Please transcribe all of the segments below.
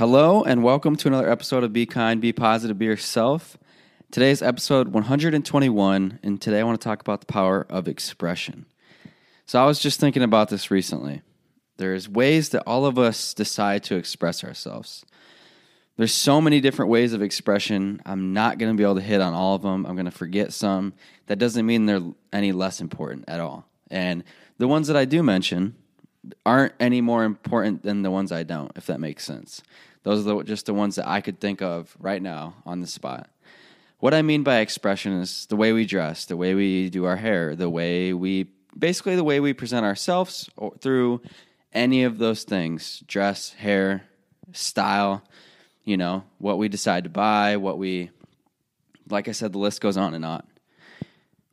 Hello, and welcome to another episode of Be Kind, Be Positive, Be Yourself. Today's episode 121, and today I want to talk about the power of expression. So, I was just thinking about this recently. There's ways that all of us decide to express ourselves. There's so many different ways of expression. I'm not going to be able to hit on all of them. I'm going to forget some. That doesn't mean they're any less important at all. And the ones that I do mention aren't any more important than the ones I don't, if that makes sense. Those are the, just the ones that I could think of right now on the spot. What I mean by expression is the way we dress, the way we do our hair, the way we basically the way we present ourselves through any of those things dress, hair, style, you know, what we decide to buy, what we, like I said, the list goes on and on.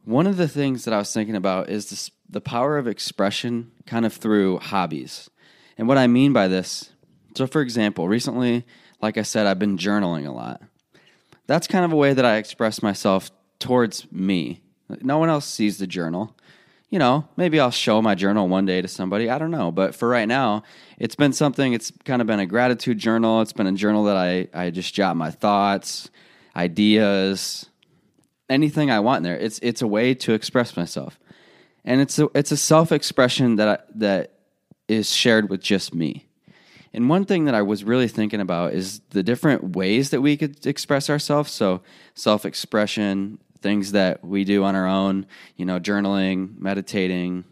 One of the things that I was thinking about is this, the power of expression kind of through hobbies. And what I mean by this so, for example, recently, like I said, I've been journaling a lot. That's kind of a way that I express myself towards me. No one else sees the journal. You know, maybe I'll show my journal one day to somebody. I don't know. But for right now, it's been something, it's kind of been a gratitude journal. It's been a journal that I, I just jot my thoughts, ideas, anything I want in there. It's, it's a way to express myself. And it's a, it's a self expression that, that is shared with just me. And one thing that I was really thinking about is the different ways that we could express ourselves. So, self expression, things that we do on our own, you know, journaling, meditating,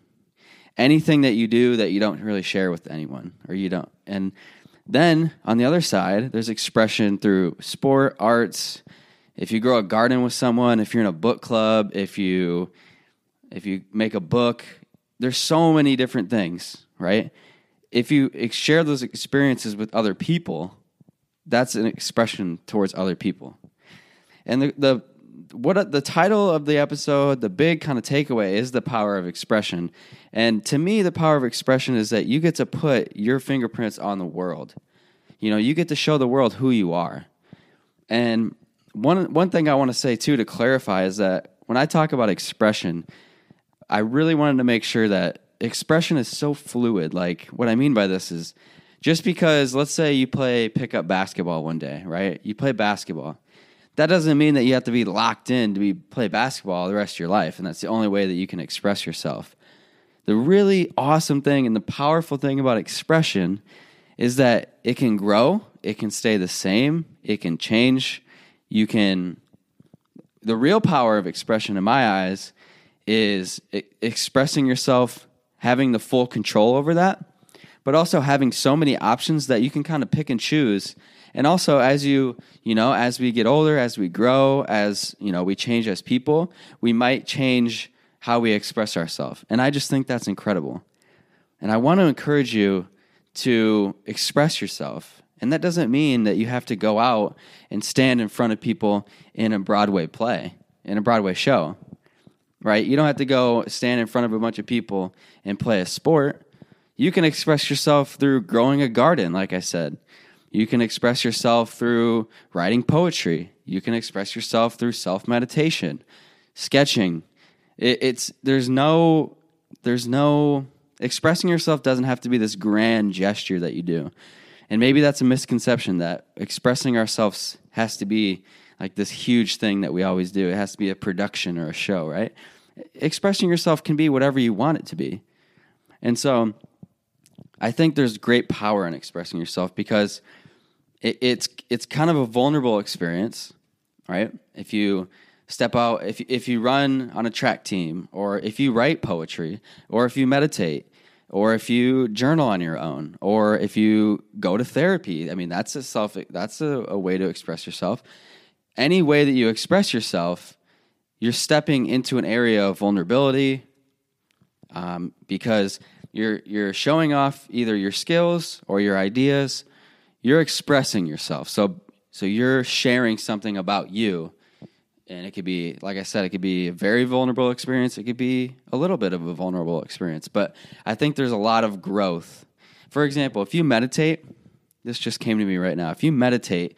anything that you do that you don't really share with anyone or you don't. And then on the other side, there's expression through sport, arts. If you grow a garden with someone, if you're in a book club, if you if you make a book, there's so many different things, right? If you share those experiences with other people, that's an expression towards other people. And the, the what the title of the episode, the big kind of takeaway is the power of expression. And to me, the power of expression is that you get to put your fingerprints on the world. You know, you get to show the world who you are. And one one thing I want to say too to clarify is that when I talk about expression, I really wanted to make sure that expression is so fluid. Like what I mean by this is just because let's say you play pickup basketball one day, right? You play basketball. That doesn't mean that you have to be locked in to be play basketball the rest of your life, and that's the only way that you can express yourself. The really awesome thing and the powerful thing about expression is that it can grow, it can stay the same, it can change. You can the real power of expression in my eyes is expressing yourself having the full control over that, but also having so many options that you can kind of pick and choose. And also, as you, you know, as we get older, as we grow, as, you know, we change as people, we might change how we express ourselves. And I just think that's incredible. And I want to encourage you to express yourself. And that doesn't mean that you have to go out and stand in front of people in a Broadway play, in a Broadway show right? You don't have to go stand in front of a bunch of people and play a sport. You can express yourself through growing a garden, like I said. You can express yourself through writing poetry. You can express yourself through self meditation, sketching. It, it's there's no there's no expressing yourself doesn't have to be this grand gesture that you do. And maybe that's a misconception that expressing ourselves has to be like this huge thing that we always do. It has to be a production or a show, right? expressing yourself can be whatever you want it to be. And so I think there's great power in expressing yourself because it, it's it's kind of a vulnerable experience, right? If you step out, if if you run on a track team, or if you write poetry, or if you meditate, or if you journal on your own, or if you go to therapy, I mean that's a self that's a, a way to express yourself. Any way that you express yourself you're stepping into an area of vulnerability um, because you're you're showing off either your skills or your ideas. You're expressing yourself. So so you're sharing something about you, and it could be like I said, it could be a very vulnerable experience. It could be a little bit of a vulnerable experience. But I think there's a lot of growth. For example, if you meditate, this just came to me right now. If you meditate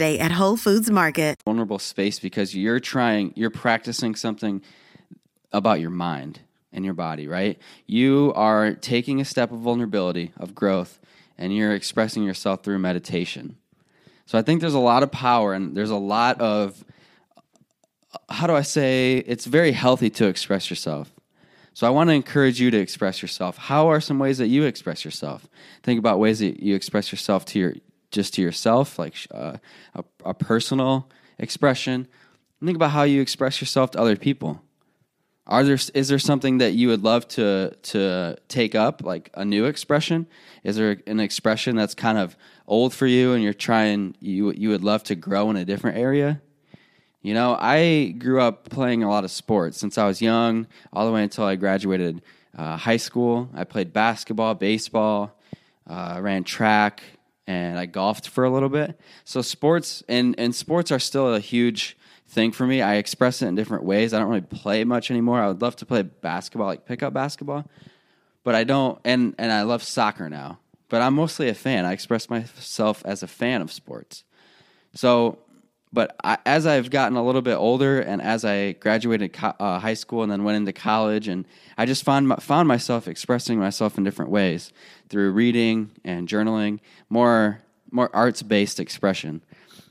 Day at Whole Foods Market. vulnerable space because you're trying, you're practicing something about your mind and your body, right? You are taking a step of vulnerability, of growth, and you're expressing yourself through meditation. So I think there's a lot of power and there's a lot of, how do I say, it's very healthy to express yourself. So I want to encourage you to express yourself. How are some ways that you express yourself? Think about ways that you express yourself to your just to yourself, like uh, a, a personal expression. Think about how you express yourself to other people. Are there is there something that you would love to to take up, like a new expression? Is there an expression that's kind of old for you, and you're trying you you would love to grow in a different area? You know, I grew up playing a lot of sports since I was young, all the way until I graduated uh, high school. I played basketball, baseball, uh, ran track, and I golfed for a little bit. So sports and and sports are still a huge thing for me. I express it in different ways. I don't really play much anymore. I would love to play basketball, like pickup basketball, but I don't. And and I love soccer now, but I'm mostly a fan. I express myself as a fan of sports. So but I, as I've gotten a little bit older and as I graduated co- uh, high school and then went into college, and I just found found myself expressing myself in different ways through reading and journaling, more more arts based expression.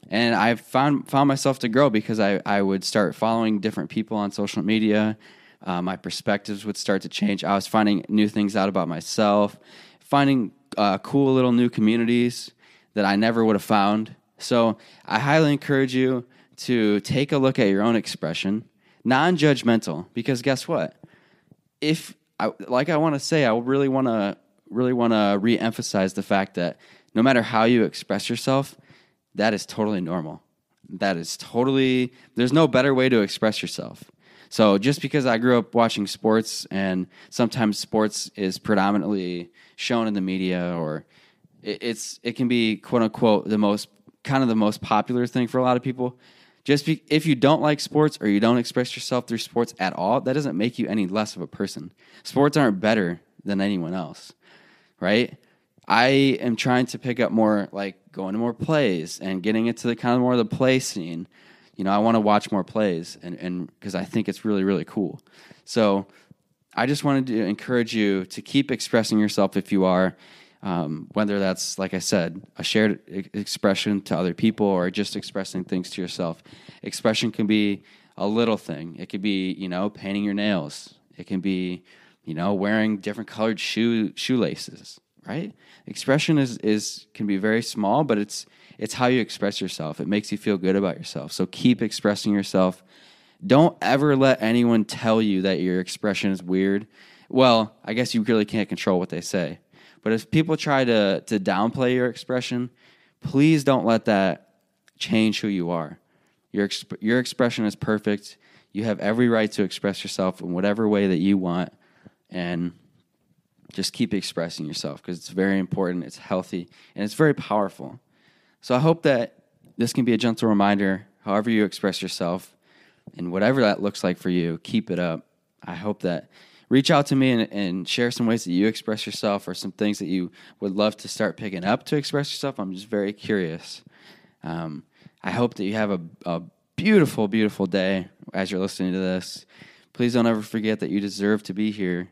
And I found found myself to grow because I, I would start following different people on social media. Uh, my perspectives would start to change. I was finding new things out about myself, finding uh, cool little new communities that I never would have found so I highly encourage you to take a look at your own expression, non judgmental, because guess what? If I, like I want to say, I really want to really want to re-emphasize the fact that no matter how you express yourself, that is totally normal. That is totally there's no better way to express yourself. So just because I grew up watching sports and sometimes sports is predominantly shown in the media or it's it can be quote unquote the most kind of the most popular thing for a lot of people. Just be, if you don't like sports or you don't express yourself through sports at all, that doesn't make you any less of a person. Sports aren't better than anyone else, right? I am trying to pick up more, like going to more plays and getting into the kind of more of the play scene. You know, I want to watch more plays and and because I think it's really really cool. So I just wanted to encourage you to keep expressing yourself if you are um, whether that's like I said, a shared expression to other people or just expressing things to yourself. Expression can be a little thing. It could be you know painting your nails. It can be you know wearing different colored shoe shoelaces. Right? Expression is is can be very small, but it's it's how you express yourself. It makes you feel good about yourself. So keep expressing yourself. Don't ever let anyone tell you that your expression is weird. Well, I guess you really can't control what they say but if people try to to downplay your expression, please don't let that change who you are. Your exp- your expression is perfect. You have every right to express yourself in whatever way that you want, and just keep expressing yourself because it's very important. It's healthy and it's very powerful. So I hope that this can be a gentle reminder. However you express yourself, and whatever that looks like for you, keep it up. I hope that reach out to me and, and share some ways that you express yourself or some things that you would love to start picking up to express yourself. I'm just very curious. Um, I hope that you have a, a beautiful, beautiful day as you're listening to this. Please don't ever forget that you deserve to be here.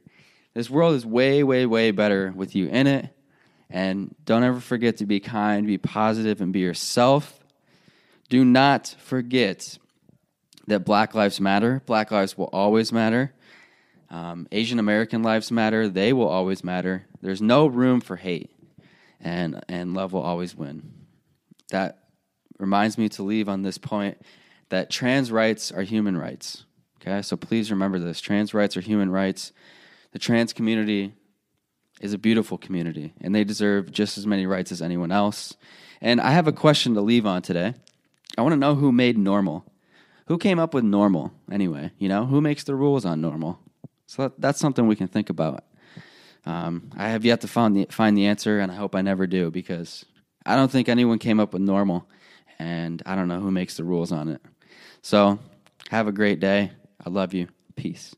This world is way, way, way better with you in it. And don't ever forget to be kind, be positive, and be yourself. Do not forget that Black Lives Matter. Black Lives will always matter. Um, Asian American lives matter. They will always matter. There's no room for hate, and and love will always win. That reminds me to leave on this point that trans rights are human rights. Okay, so please remember this: trans rights are human rights. The trans community is a beautiful community, and they deserve just as many rights as anyone else. And I have a question to leave on today. I want to know who made normal. Who came up with normal anyway? You know, who makes the rules on normal? So that, that's something we can think about. Um, I have yet to find the, find the answer, and I hope I never do because I don't think anyone came up with normal, and I don't know who makes the rules on it. So, have a great day. I love you. Peace.